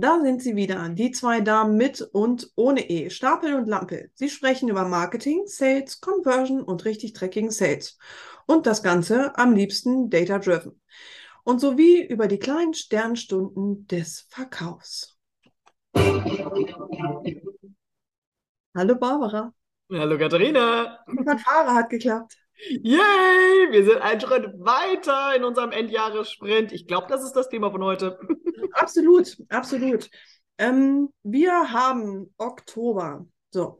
Da sind sie wieder, die zwei Damen mit und ohne E, Stapel und Lampe. Sie sprechen über Marketing, Sales, Conversion und richtig dreckigen Sales. Und das Ganze am liebsten data-driven. Und sowie über die kleinen Sternstunden des Verkaufs. Hallo Barbara. Hallo Katharina. Die Fanfare hat geklappt. Yay! Wir sind einen Schritt weiter in unserem Endjahressprint. Ich glaube, das ist das Thema von heute. Absolut, absolut. Ähm, wir haben Oktober. So.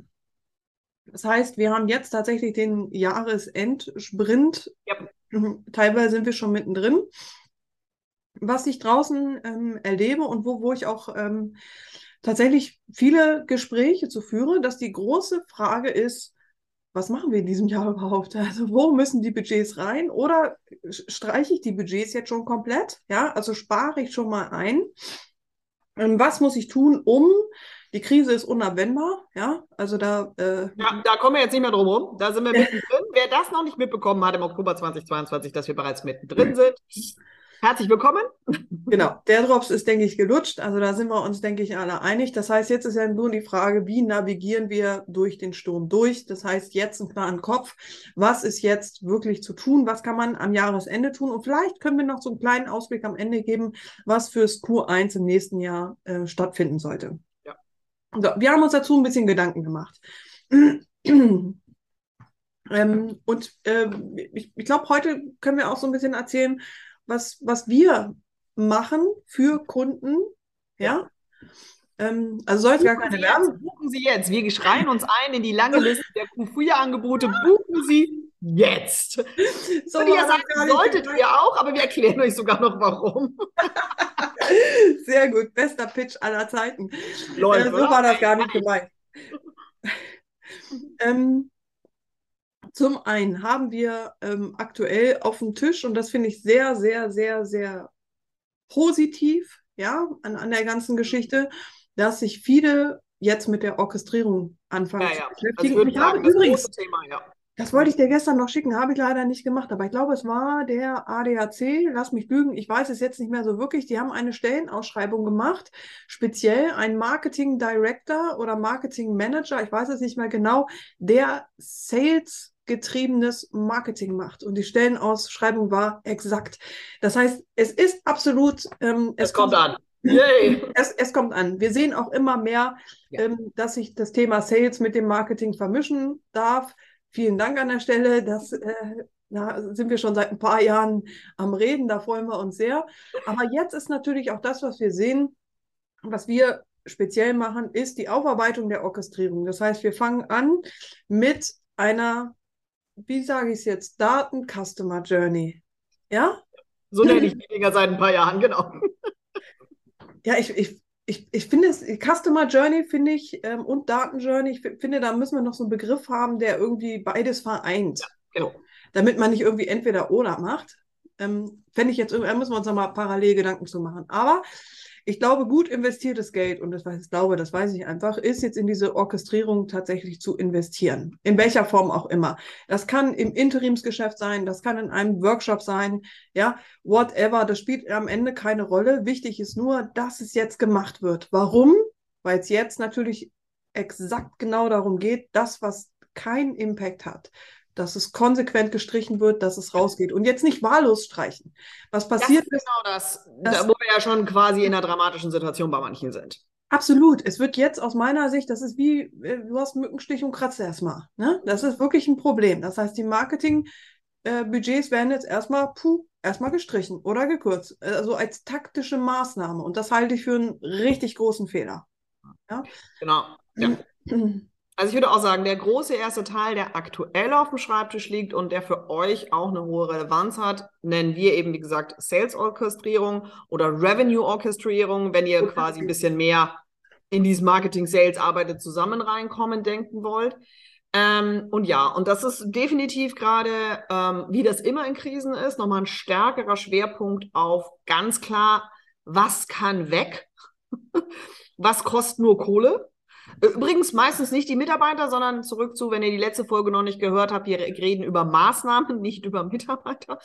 Das heißt, wir haben jetzt tatsächlich den Jahresendsprint. Ja. Mhm, teilweise sind wir schon mittendrin. Was ich draußen ähm, erlebe und wo, wo ich auch ähm, tatsächlich viele Gespräche zu führe, dass die große Frage ist, was machen wir in diesem Jahr überhaupt? Also wo müssen die Budgets rein? Oder streiche ich die Budgets jetzt schon komplett? Ja, also spare ich schon mal ein. Ähm, was muss ich tun, um die Krise ist unabwendbar, ja. Also da. Äh, ja, da kommen wir jetzt nicht mehr drum rum. Da sind wir mittendrin. Wer das noch nicht mitbekommen hat im Oktober 2022, dass wir bereits mittendrin sind, Herzlich willkommen. Genau, der Drops ist, denke ich, gelutscht. Also da sind wir uns, denke ich, alle einig. Das heißt, jetzt ist ja nur die Frage, wie navigieren wir durch den Sturm durch? Das heißt, jetzt einen klaren Kopf. Was ist jetzt wirklich zu tun? Was kann man am Jahresende tun? Und vielleicht können wir noch so einen kleinen Ausblick am Ende geben, was fürs Q1 im nächsten Jahr äh, stattfinden sollte. Ja. So, wir haben uns dazu ein bisschen Gedanken gemacht. ähm, und äh, ich, ich glaube, heute können wir auch so ein bisschen erzählen, was, was wir machen für Kunden. Ja. Ähm, also soll es gar keine Werbung. Buchen Sie jetzt. Wir schreien uns ein in die lange Liste der Q4-Angebote. Buchen Sie jetzt. So Und ihr sagt, solltet ihr auch, aber wir erklären euch sogar noch warum. Sehr gut. Bester Pitch aller Zeiten. Läuft, äh, so war das gar nicht gemeint. ähm, zum einen haben wir ähm, aktuell auf dem Tisch, und das finde ich sehr, sehr, sehr, sehr positiv, ja, an, an der ganzen Geschichte, dass sich viele jetzt mit der Orchestrierung anfangen ja, ja. zu beschäftigen. Also ich, ich habe übrigens, Thema, ja. Das wollte ich dir gestern noch schicken, habe ich leider nicht gemacht, aber ich glaube, es war der ADAC, lass mich lügen, ich weiß es jetzt nicht mehr so wirklich, die haben eine Stellenausschreibung gemacht, speziell ein Marketing Director oder Marketing Manager, ich weiß es nicht mehr genau, der Sales getriebenes Marketing macht. Und die Stellenausschreibung war exakt. Das heißt, es ist absolut. Ähm, es, es, kommt, kommt an. Yay. Es, es, kommt an. Wir sehen auch immer mehr, ja. ähm, dass sich das Thema Sales mit dem Marketing vermischen darf. Vielen Dank an der Stelle. Das äh, da sind wir schon seit ein paar Jahren am Reden. Da freuen wir uns sehr. Aber jetzt ist natürlich auch das, was wir sehen, was wir speziell machen, ist die Aufarbeitung der Orchestrierung. Das heißt, wir fangen an mit einer wie sage ich es jetzt, Daten Customer Journey. Ja? So nenne ich weniger seit ein paar Jahren, genau. Ja, ich, ich, ich, ich finde es, Customer Journey finde ich ähm, und Daten Journey, ich finde, da müssen wir noch so einen Begriff haben, der irgendwie beides vereint. Ja, genau. Damit man nicht irgendwie entweder oder macht. Ähm, Fände ich jetzt, da müssen wir uns nochmal parallel Gedanken zu machen. Aber ich glaube, gut investiertes Geld, und das weiß ich glaube, das weiß ich einfach, ist jetzt in diese Orchestrierung tatsächlich zu investieren. In welcher Form auch immer. Das kann im Interimsgeschäft sein, das kann in einem Workshop sein, ja, whatever. Das spielt am Ende keine Rolle. Wichtig ist nur, dass es jetzt gemacht wird. Warum? Weil es jetzt natürlich exakt genau darum geht, das, was keinen Impact hat, dass es konsequent gestrichen wird, dass es rausgeht. Und jetzt nicht wahllos streichen. Was passiert das ist genau das, das, wo wir ja schon quasi in einer dramatischen Situation bei manchen sind. Absolut. Es wird jetzt aus meiner Sicht, das ist wie, äh, du hast Mückenstich und kratzt erstmal. Ne? Das ist wirklich ein Problem. Das heißt, die Marketingbudgets äh, werden jetzt erstmal, puh, erstmal gestrichen oder gekürzt. Also als taktische Maßnahme. Und das halte ich für einen richtig großen Fehler. Ja? Genau. Ja. Also ich würde auch sagen, der große erste Teil, der aktuell auf dem Schreibtisch liegt und der für euch auch eine hohe Relevanz hat, nennen wir eben, wie gesagt, Sales-Orchestrierung oder Revenue-Orchestrierung, wenn ihr quasi ein bisschen mehr in dieses Marketing-Sales arbeitet, zusammen reinkommen, denken wollt. Ähm, und ja, und das ist definitiv gerade, ähm, wie das immer in Krisen ist, nochmal ein stärkerer Schwerpunkt auf ganz klar, was kann weg, was kostet nur Kohle Übrigens meistens nicht die Mitarbeiter, sondern zurück zu, wenn ihr die letzte Folge noch nicht gehört habt, wir reden über Maßnahmen, nicht über Mitarbeiter.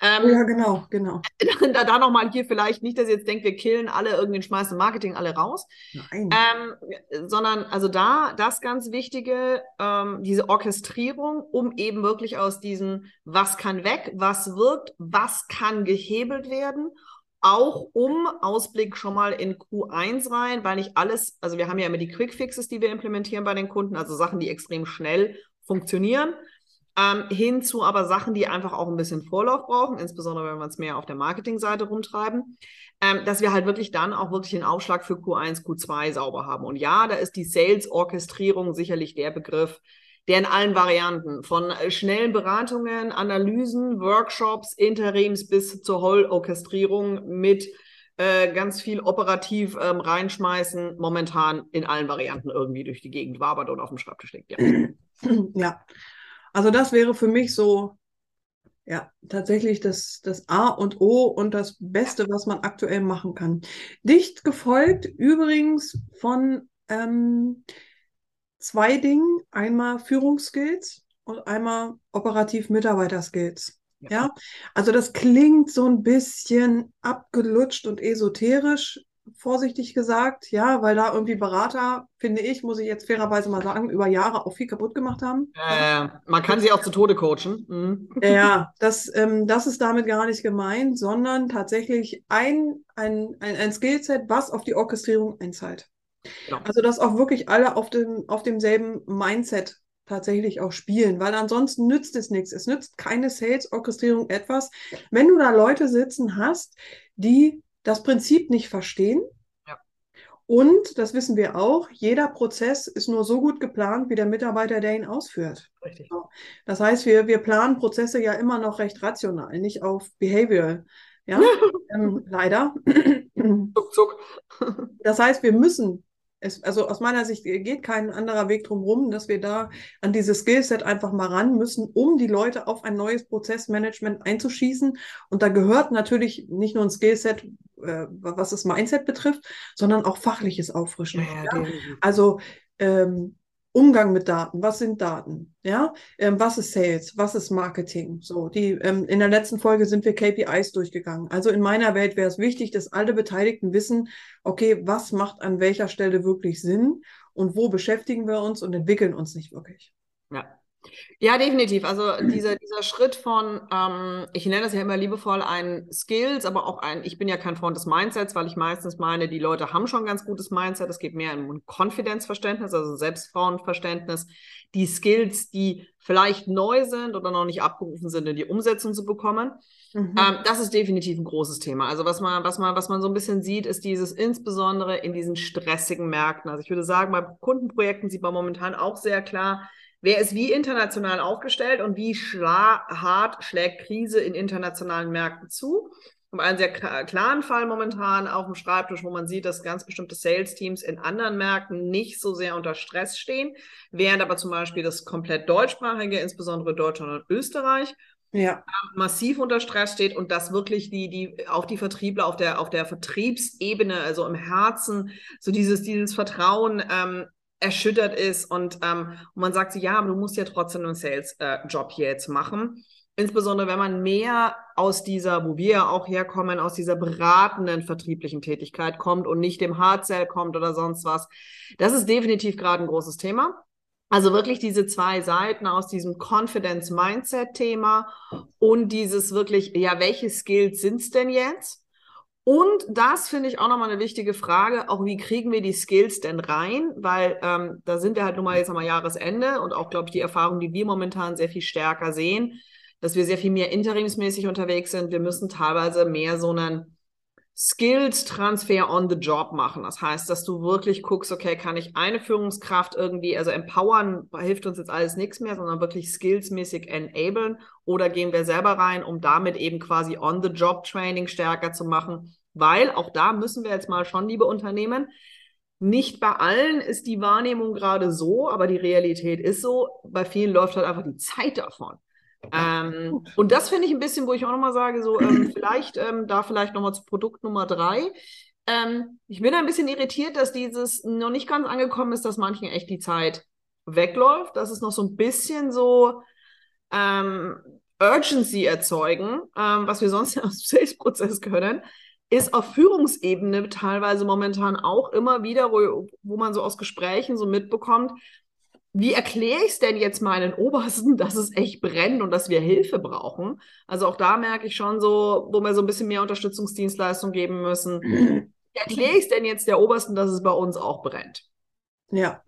Ähm, ja, genau, genau. Da, da nochmal hier vielleicht nicht, dass ihr jetzt denkt, wir killen alle irgendwie, schmeißen Marketing alle raus. Nein. Ähm, sondern also da das ganz Wichtige, ähm, diese Orchestrierung, um eben wirklich aus diesen, was kann weg, was wirkt, was kann gehebelt werden auch um Ausblick schon mal in Q1 rein, weil nicht alles, also wir haben ja immer die Quick Fixes, die wir implementieren bei den Kunden, also Sachen, die extrem schnell funktionieren, ähm, hin aber Sachen, die einfach auch ein bisschen Vorlauf brauchen, insbesondere wenn wir uns mehr auf der Marketingseite rumtreiben, ähm, dass wir halt wirklich dann auch wirklich den Aufschlag für Q1, Q2 sauber haben. Und ja, da ist die Sales-Orchestrierung sicherlich der Begriff, der in allen Varianten, von äh, schnellen Beratungen, Analysen, Workshops, Interims bis zur Holl-Orchestrierung mit äh, ganz viel operativ ähm, reinschmeißen, momentan in allen Varianten irgendwie durch die Gegend wabert und auf dem Schreibtisch liegt. Ja. ja, also das wäre für mich so, ja, tatsächlich das, das A und O und das Beste, was man aktuell machen kann. Dicht gefolgt übrigens von ähm, zwei Dingen. Einmal Führungsskills und einmal operativ Mitarbeiterskills. Ja. ja, also das klingt so ein bisschen abgelutscht und esoterisch, vorsichtig gesagt, ja, weil da irgendwie Berater, finde ich, muss ich jetzt fairerweise mal sagen, über Jahre auch viel kaputt gemacht haben. Äh, man kann sie auch zu Tode coachen. Mhm. Ja, das, ähm, das ist damit gar nicht gemeint, sondern tatsächlich ein, ein, ein, ein Skillset, was auf die Orchestrierung einzahlt. Genau. Also, dass auch wirklich alle auf, dem, auf demselben Mindset tatsächlich auch spielen, weil ansonsten nützt es nichts. Es nützt keine Sales-Orchestrierung etwas, wenn du da Leute sitzen hast, die das Prinzip nicht verstehen. Ja. Und, das wissen wir auch, jeder Prozess ist nur so gut geplant wie der Mitarbeiter, der ihn ausführt. Richtig. Das heißt, wir, wir planen Prozesse ja immer noch recht rational, nicht auf Behavioral. Ja, ähm, leider. Zuck, zuck. das heißt, wir müssen es, also aus meiner Sicht geht kein anderer Weg drum rum, dass wir da an dieses Skillset einfach mal ran müssen, um die Leute auf ein neues Prozessmanagement einzuschießen. Und da gehört natürlich nicht nur ein Skillset, äh, was das Mindset betrifft, sondern auch fachliches Auffrischen. Ja, ja. Also ähm, Umgang mit Daten, was sind Daten? Ja, ähm, was ist Sales, was ist Marketing? So, die ähm, in der letzten Folge sind wir KPIs durchgegangen. Also in meiner Welt wäre es wichtig, dass alle Beteiligten wissen, okay, was macht an welcher Stelle wirklich Sinn und wo beschäftigen wir uns und entwickeln uns nicht wirklich. Ja, ja, definitiv. Also dieser, dieser Schritt von, ähm, ich nenne das ja immer liebevoll ein Skills, aber auch ein, ich bin ja kein Freund des Mindsets, weil ich meistens meine, die Leute haben schon ein ganz gutes Mindset. Es geht mehr um ein Confidence-Verständnis, also ein Selbstvertrauensverständnis. Die Skills, die vielleicht neu sind oder noch nicht abgerufen sind, in die Umsetzung zu bekommen. Mhm. Ähm, das ist definitiv ein großes Thema. Also was man, was man, was man so ein bisschen sieht, ist dieses insbesondere in diesen stressigen Märkten. Also ich würde sagen, bei Kundenprojekten sieht man momentan auch sehr klar, Wer ist wie international aufgestellt und wie hart schlägt Krise in internationalen Märkten zu? Haben einen sehr klaren Fall momentan auf dem Schreibtisch, wo man sieht, dass ganz bestimmte Sales-Teams in anderen Märkten nicht so sehr unter Stress stehen, während aber zum Beispiel das komplett deutschsprachige, insbesondere Deutschland und Österreich, ja. massiv unter Stress steht und dass wirklich die, die, auch die Vertriebler auf der, auf der Vertriebsebene, also im Herzen, so dieses, dieses Vertrauen ähm, erschüttert ist und, ähm, und man sagt so, ja, aber du musst ja trotzdem einen Sales-Job äh, hier jetzt machen. Insbesondere wenn man mehr aus dieser, wo wir ja auch herkommen, aus dieser beratenden vertrieblichen Tätigkeit kommt und nicht dem Hard-Sell kommt oder sonst was. Das ist definitiv gerade ein großes Thema. Also wirklich diese zwei Seiten aus diesem Confidence-Mindset-Thema und dieses wirklich, ja, welche Skills sind es denn jetzt? Und das finde ich auch nochmal eine wichtige Frage, auch wie kriegen wir die Skills denn rein? Weil ähm, da sind wir halt nun mal jetzt am Jahresende und auch, glaube ich, die Erfahrung, die wir momentan sehr viel stärker sehen, dass wir sehr viel mehr interimsmäßig unterwegs sind. Wir müssen teilweise mehr so einen Skills-Transfer on the Job machen. Das heißt, dass du wirklich guckst, okay, kann ich eine Führungskraft irgendwie, also empowern, hilft uns jetzt alles nichts mehr, sondern wirklich skillsmäßig enablen oder gehen wir selber rein, um damit eben quasi on the Job Training stärker zu machen, weil auch da müssen wir jetzt mal schon, liebe Unternehmen, nicht bei allen ist die Wahrnehmung gerade so, aber die Realität ist so. Bei vielen läuft halt einfach die Zeit davon. Ähm, und das finde ich ein bisschen, wo ich auch nochmal sage, so ähm, vielleicht ähm, da vielleicht nochmal zu Produkt Nummer drei. ähm, ich bin ein bisschen irritiert, dass dieses noch nicht ganz angekommen ist, dass manchen echt die Zeit wegläuft. Das ist noch so ein bisschen so ähm, Urgency erzeugen, ähm, was wir sonst aus dem Sales-Prozess können, ist auf Führungsebene teilweise momentan auch immer wieder, wo, wo man so aus Gesprächen so mitbekommt, wie erkläre ich es denn jetzt meinen Obersten, dass es echt brennt und dass wir Hilfe brauchen? Also auch da merke ich schon so, wo wir so ein bisschen mehr Unterstützungsdienstleistung geben müssen. Wie erkläre ich es denn jetzt der Obersten, dass es bei uns auch brennt? Ja.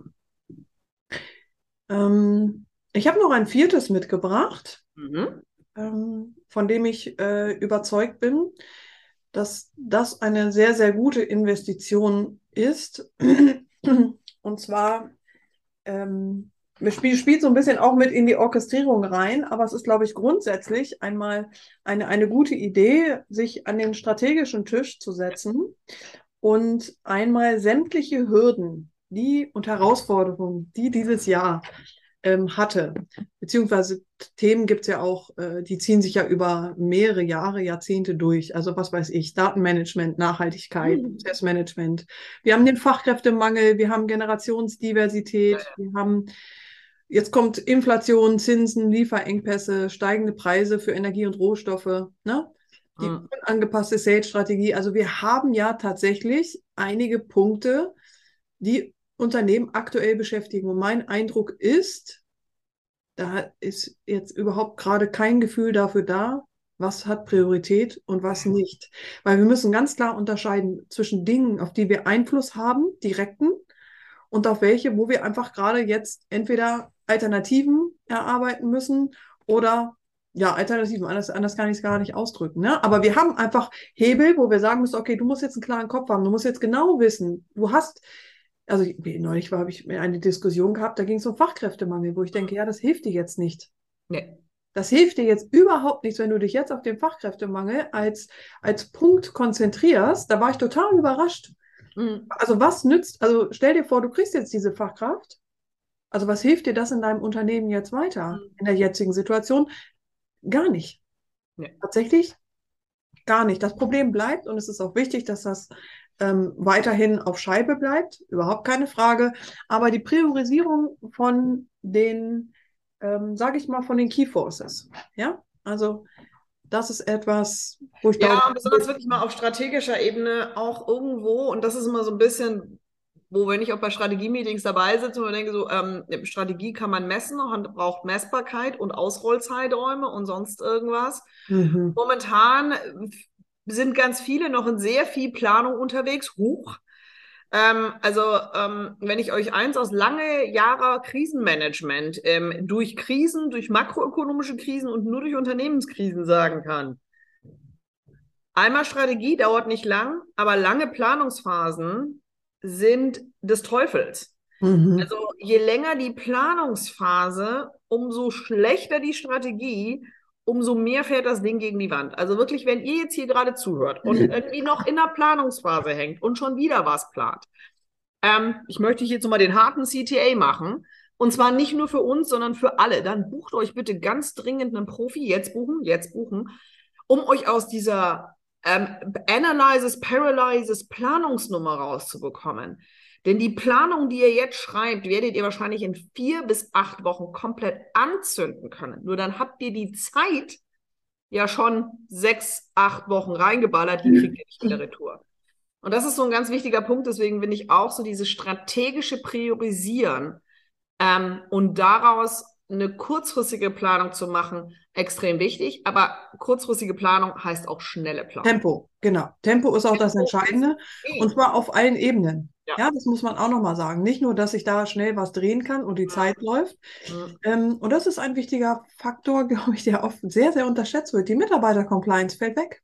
Ähm, ich habe noch ein viertes mitgebracht, mhm. ähm, von dem ich äh, überzeugt bin, dass das eine sehr, sehr gute Investition ist. Und zwar ähm, spielt, so ein bisschen auch mit in die Orchestrierung rein, aber es ist, glaube ich, grundsätzlich einmal eine, eine gute Idee, sich an den strategischen Tisch zu setzen und einmal sämtliche Hürden, die und Herausforderungen, die dieses Jahr ähm, hatte. Beziehungsweise Themen gibt es ja auch, äh, die ziehen sich ja über mehrere Jahre, Jahrzehnte durch. Also was weiß ich, Datenmanagement, Nachhaltigkeit, mhm. Prozessmanagement. Wir haben den Fachkräftemangel, wir haben Generationsdiversität, ja, wir haben Jetzt kommt Inflation, Zinsen, Lieferengpässe, steigende Preise für Energie und Rohstoffe, ne? die mhm. angepasste Sales-Strategie. Also wir haben ja tatsächlich einige Punkte, die Unternehmen aktuell beschäftigen. Und mein Eindruck ist, da ist jetzt überhaupt gerade kein Gefühl dafür da, was hat Priorität und was nicht. Weil wir müssen ganz klar unterscheiden zwischen Dingen, auf die wir Einfluss haben, direkten, und auf welche, wo wir einfach gerade jetzt entweder Alternativen erarbeiten müssen oder ja, Alternativen, anders, anders kann ich es gar nicht ausdrücken. Ne? Aber wir haben einfach Hebel, wo wir sagen müssen, okay, du musst jetzt einen klaren Kopf haben, du musst jetzt genau wissen, du hast also neulich habe ich eine Diskussion gehabt, da ging es um Fachkräftemangel, wo ich denke, ja, das hilft dir jetzt nicht. Nee. Das hilft dir jetzt überhaupt nichts, wenn du dich jetzt auf den Fachkräftemangel als, als Punkt konzentrierst. Da war ich total überrascht. Mhm. Also was nützt, also stell dir vor, du kriegst jetzt diese Fachkraft. Also was hilft dir das in deinem Unternehmen jetzt weiter, mhm. in der jetzigen Situation? Gar nicht. Nee. Tatsächlich gar nicht. Das Problem bleibt und es ist auch wichtig, dass das ähm, weiterhin auf Scheibe bleibt, überhaupt keine Frage. Aber die Priorisierung von den, ähm, sage ich mal, von den Key Forces, ja, also das ist etwas, wo ich Ja, besonders wirklich mal auf strategischer Ebene auch irgendwo, und das ist immer so ein bisschen, wo, wenn ich auch bei Strategie-Meetings dabei sitze und denke, so, ähm, Strategie kann man messen, und braucht Messbarkeit und Ausrollzeiträume und sonst irgendwas. Mhm. Momentan sind ganz viele noch in sehr viel Planung unterwegs. Huch. Ähm, also, ähm, wenn ich euch eins aus lange Jahre Krisenmanagement ähm, durch Krisen, durch makroökonomische Krisen und nur durch Unternehmenskrisen sagen kann. Einmal Strategie dauert nicht lang, aber lange Planungsphasen sind des Teufels. Mhm. Also je länger die Planungsphase, umso schlechter die Strategie umso mehr fährt das Ding gegen die Wand. Also wirklich, wenn ihr jetzt hier gerade zuhört und irgendwie noch in der Planungsphase hängt und schon wieder was plant, ähm, ich möchte hier jetzt mal den harten CTA machen. Und zwar nicht nur für uns, sondern für alle. Dann bucht euch bitte ganz dringend einen Profi. Jetzt buchen, jetzt buchen, um euch aus dieser ähm, Analysis, Paralysis, Planungsnummer rauszubekommen. Denn die Planung, die ihr jetzt schreibt, werdet ihr wahrscheinlich in vier bis acht Wochen komplett anzünden können. Nur dann habt ihr die Zeit ja schon sechs, acht Wochen reingeballert, die kriegt ihr nicht wieder retour. Und das ist so ein ganz wichtiger Punkt, deswegen bin ich auch so dieses strategische Priorisieren ähm, und daraus eine kurzfristige Planung zu machen, extrem wichtig. Aber kurzfristige Planung heißt auch schnelle Planung. Tempo, genau. Tempo ist auch Tempo das Entscheidende. Und zwar auf allen Ebenen. Ja. ja, das muss man auch nochmal sagen. Nicht nur, dass ich da schnell was drehen kann und die ja. Zeit läuft. Ja. Ähm, und das ist ein wichtiger Faktor, glaube ich, der oft sehr, sehr unterschätzt wird. Die Mitarbeiter-Compliance fällt weg.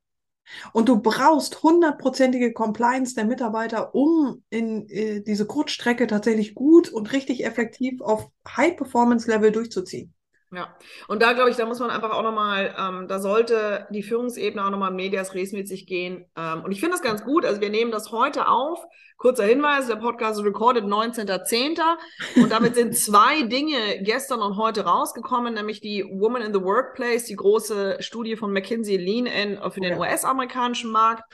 Und du brauchst hundertprozentige Compliance der Mitarbeiter, um in äh, diese Kurzstrecke tatsächlich gut und richtig effektiv auf High-Performance-Level durchzuziehen. Ja, und da glaube ich, da muss man einfach auch nochmal, ähm, da sollte die Führungsebene auch nochmal Medias Res mit sich gehen. Ähm, und ich finde das ganz gut. Also wir nehmen das heute auf. Kurzer Hinweis, der Podcast ist recorded 19.10. Und damit sind zwei Dinge gestern und heute rausgekommen, nämlich die Woman in the Workplace, die große Studie von McKinsey Lean in, für den US-amerikanischen Markt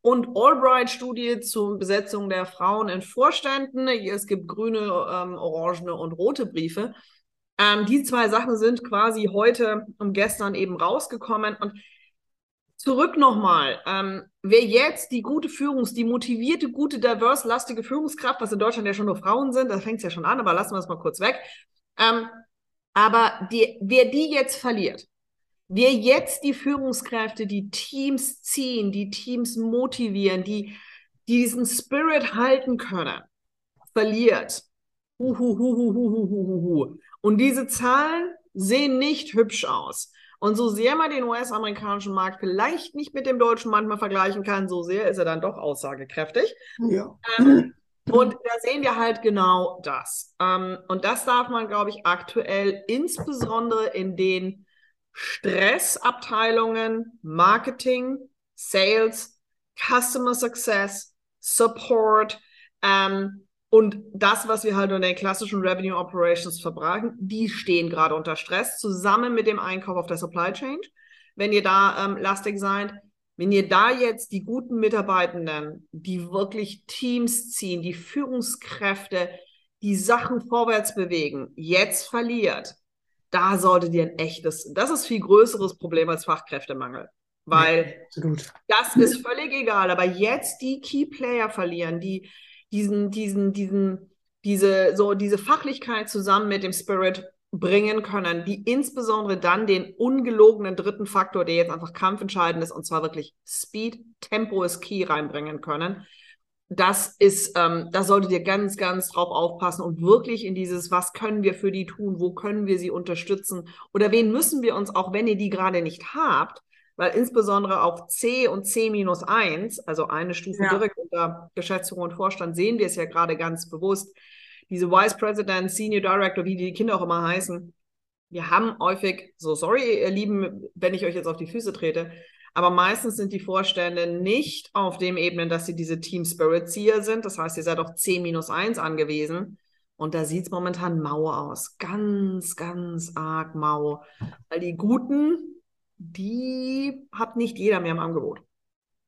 und Albright-Studie zur Besetzung der Frauen in Vorständen. Es gibt grüne, ähm, orangene und rote Briefe. Ähm, die zwei Sachen sind quasi heute und gestern eben rausgekommen. Und zurück nochmal, ähm, wer jetzt die gute Führungs-, die motivierte, gute, diverse-lastige Führungskraft, was in Deutschland ja schon nur Frauen sind, da fängt es ja schon an, aber lassen wir das mal kurz weg. Ähm, aber die, wer die jetzt verliert, wer jetzt die Führungskräfte, die Teams ziehen, die Teams motivieren, die, die diesen Spirit halten können, verliert. Uhuhuhuhuhuhuhu. Und diese Zahlen sehen nicht hübsch aus. Und so sehr man den US-amerikanischen Markt vielleicht nicht mit dem deutschen manchmal vergleichen kann, so sehr ist er dann doch aussagekräftig. Ja. Ähm, und da sehen wir halt genau das. Ähm, und das darf man, glaube ich, aktuell insbesondere in den Stressabteilungen, Marketing, Sales, Customer Success, Support, ähm, und das, was wir halt in den klassischen Revenue Operations verbraten, die stehen gerade unter Stress, zusammen mit dem Einkauf auf der Supply Chain. Wenn ihr da ähm, lastig seid, wenn ihr da jetzt die guten Mitarbeitenden, die wirklich Teams ziehen, die Führungskräfte, die Sachen vorwärts bewegen, jetzt verliert, da solltet ihr ein echtes, das ist viel größeres Problem als Fachkräftemangel. Weil ja, das ist völlig egal, aber jetzt die Key Player verlieren, die diesen, diesen, diesen, diese, so diese Fachlichkeit zusammen mit dem Spirit bringen können, die insbesondere dann den ungelogenen dritten Faktor, der jetzt einfach kampfentscheidend ist, und zwar wirklich Speed, Tempo ist Key reinbringen können. Das ist, ähm, da solltet ihr ganz, ganz drauf aufpassen und wirklich in dieses, was können wir für die tun, wo können wir sie unterstützen oder wen müssen wir uns, auch wenn ihr die gerade nicht habt, weil insbesondere auf C und C minus 1, also eine Stufe ja. direkt unter Geschäftsführung und Vorstand, sehen wir es ja gerade ganz bewusst. Diese Vice President, Senior Director, wie die Kinder auch immer heißen, wir haben häufig, so sorry, ihr Lieben, wenn ich euch jetzt auf die Füße trete, aber meistens sind die Vorstände nicht auf dem Ebenen, dass sie diese Team Spirit Zieher sind. Das heißt, ihr seid auf C minus 1 angewiesen. Und da sieht es momentan mau aus. Ganz, ganz arg mau. Weil die Guten, die hat nicht jeder mehr im Angebot.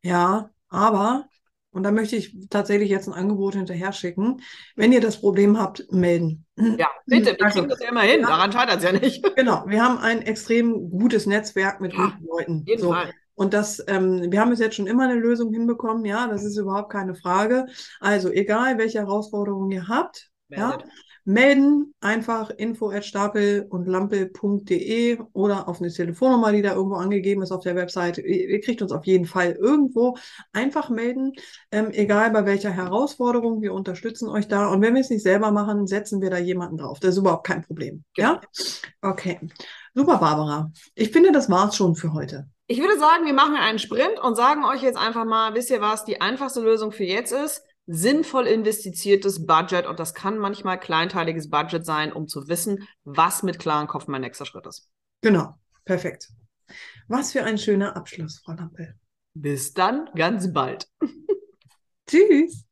Ja, aber, und da möchte ich tatsächlich jetzt ein Angebot hinterher schicken, wenn ihr das Problem habt, melden. Ja, bitte, wir also, kriegen das ja immer hin, ja, daran scheitert es ja nicht. Genau, wir haben ein extrem gutes Netzwerk mit ja, guten Leuten. Jeden so. Fall. Und das, ähm, wir haben es jetzt schon immer eine Lösung hinbekommen, ja, das ist überhaupt keine Frage. Also egal, welche Herausforderungen ihr habt, Meldet. ja, melden, einfach info at stapel und lampe.de oder auf eine Telefonnummer, die da irgendwo angegeben ist auf der Website. Ihr, kriegt uns auf jeden Fall irgendwo. Einfach melden, ähm, egal bei welcher Herausforderung. Wir unterstützen euch da. Und wenn wir es nicht selber machen, setzen wir da jemanden drauf. Das ist überhaupt kein Problem. Genau. Ja? Okay. Super, Barbara. Ich finde, das war's schon für heute. Ich würde sagen, wir machen einen Sprint und sagen euch jetzt einfach mal, wisst ihr was, die einfachste Lösung für jetzt ist? Sinnvoll investiertes Budget und das kann manchmal kleinteiliges Budget sein, um zu wissen, was mit klarem Kopf mein nächster Schritt ist. Genau, perfekt. Was für ein schöner Abschluss, Frau Lampel. Bis dann, ganz bald. Tschüss.